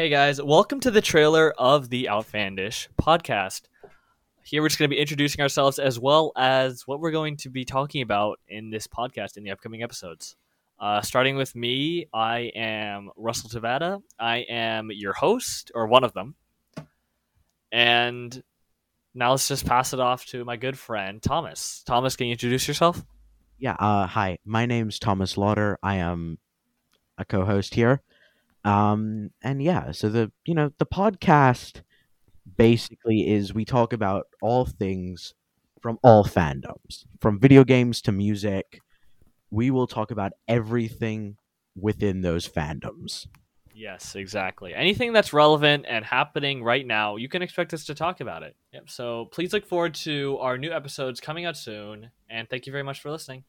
Hey guys, welcome to the trailer of the Outfandish podcast. Here we're just going to be introducing ourselves as well as what we're going to be talking about in this podcast in the upcoming episodes. Uh, starting with me, I am Russell Tavada. I am your host, or one of them. And now let's just pass it off to my good friend, Thomas. Thomas, can you introduce yourself? Yeah, uh, hi. My name's Thomas Lauder. I am a co-host here. Um, and yeah, so the you know the podcast basically is we talk about all things from all fandoms, from video games to music. We will talk about everything within those fandoms. Yes, exactly. Anything that's relevant and happening right now, you can expect us to talk about it. Yep. So please look forward to our new episodes coming out soon. And thank you very much for listening.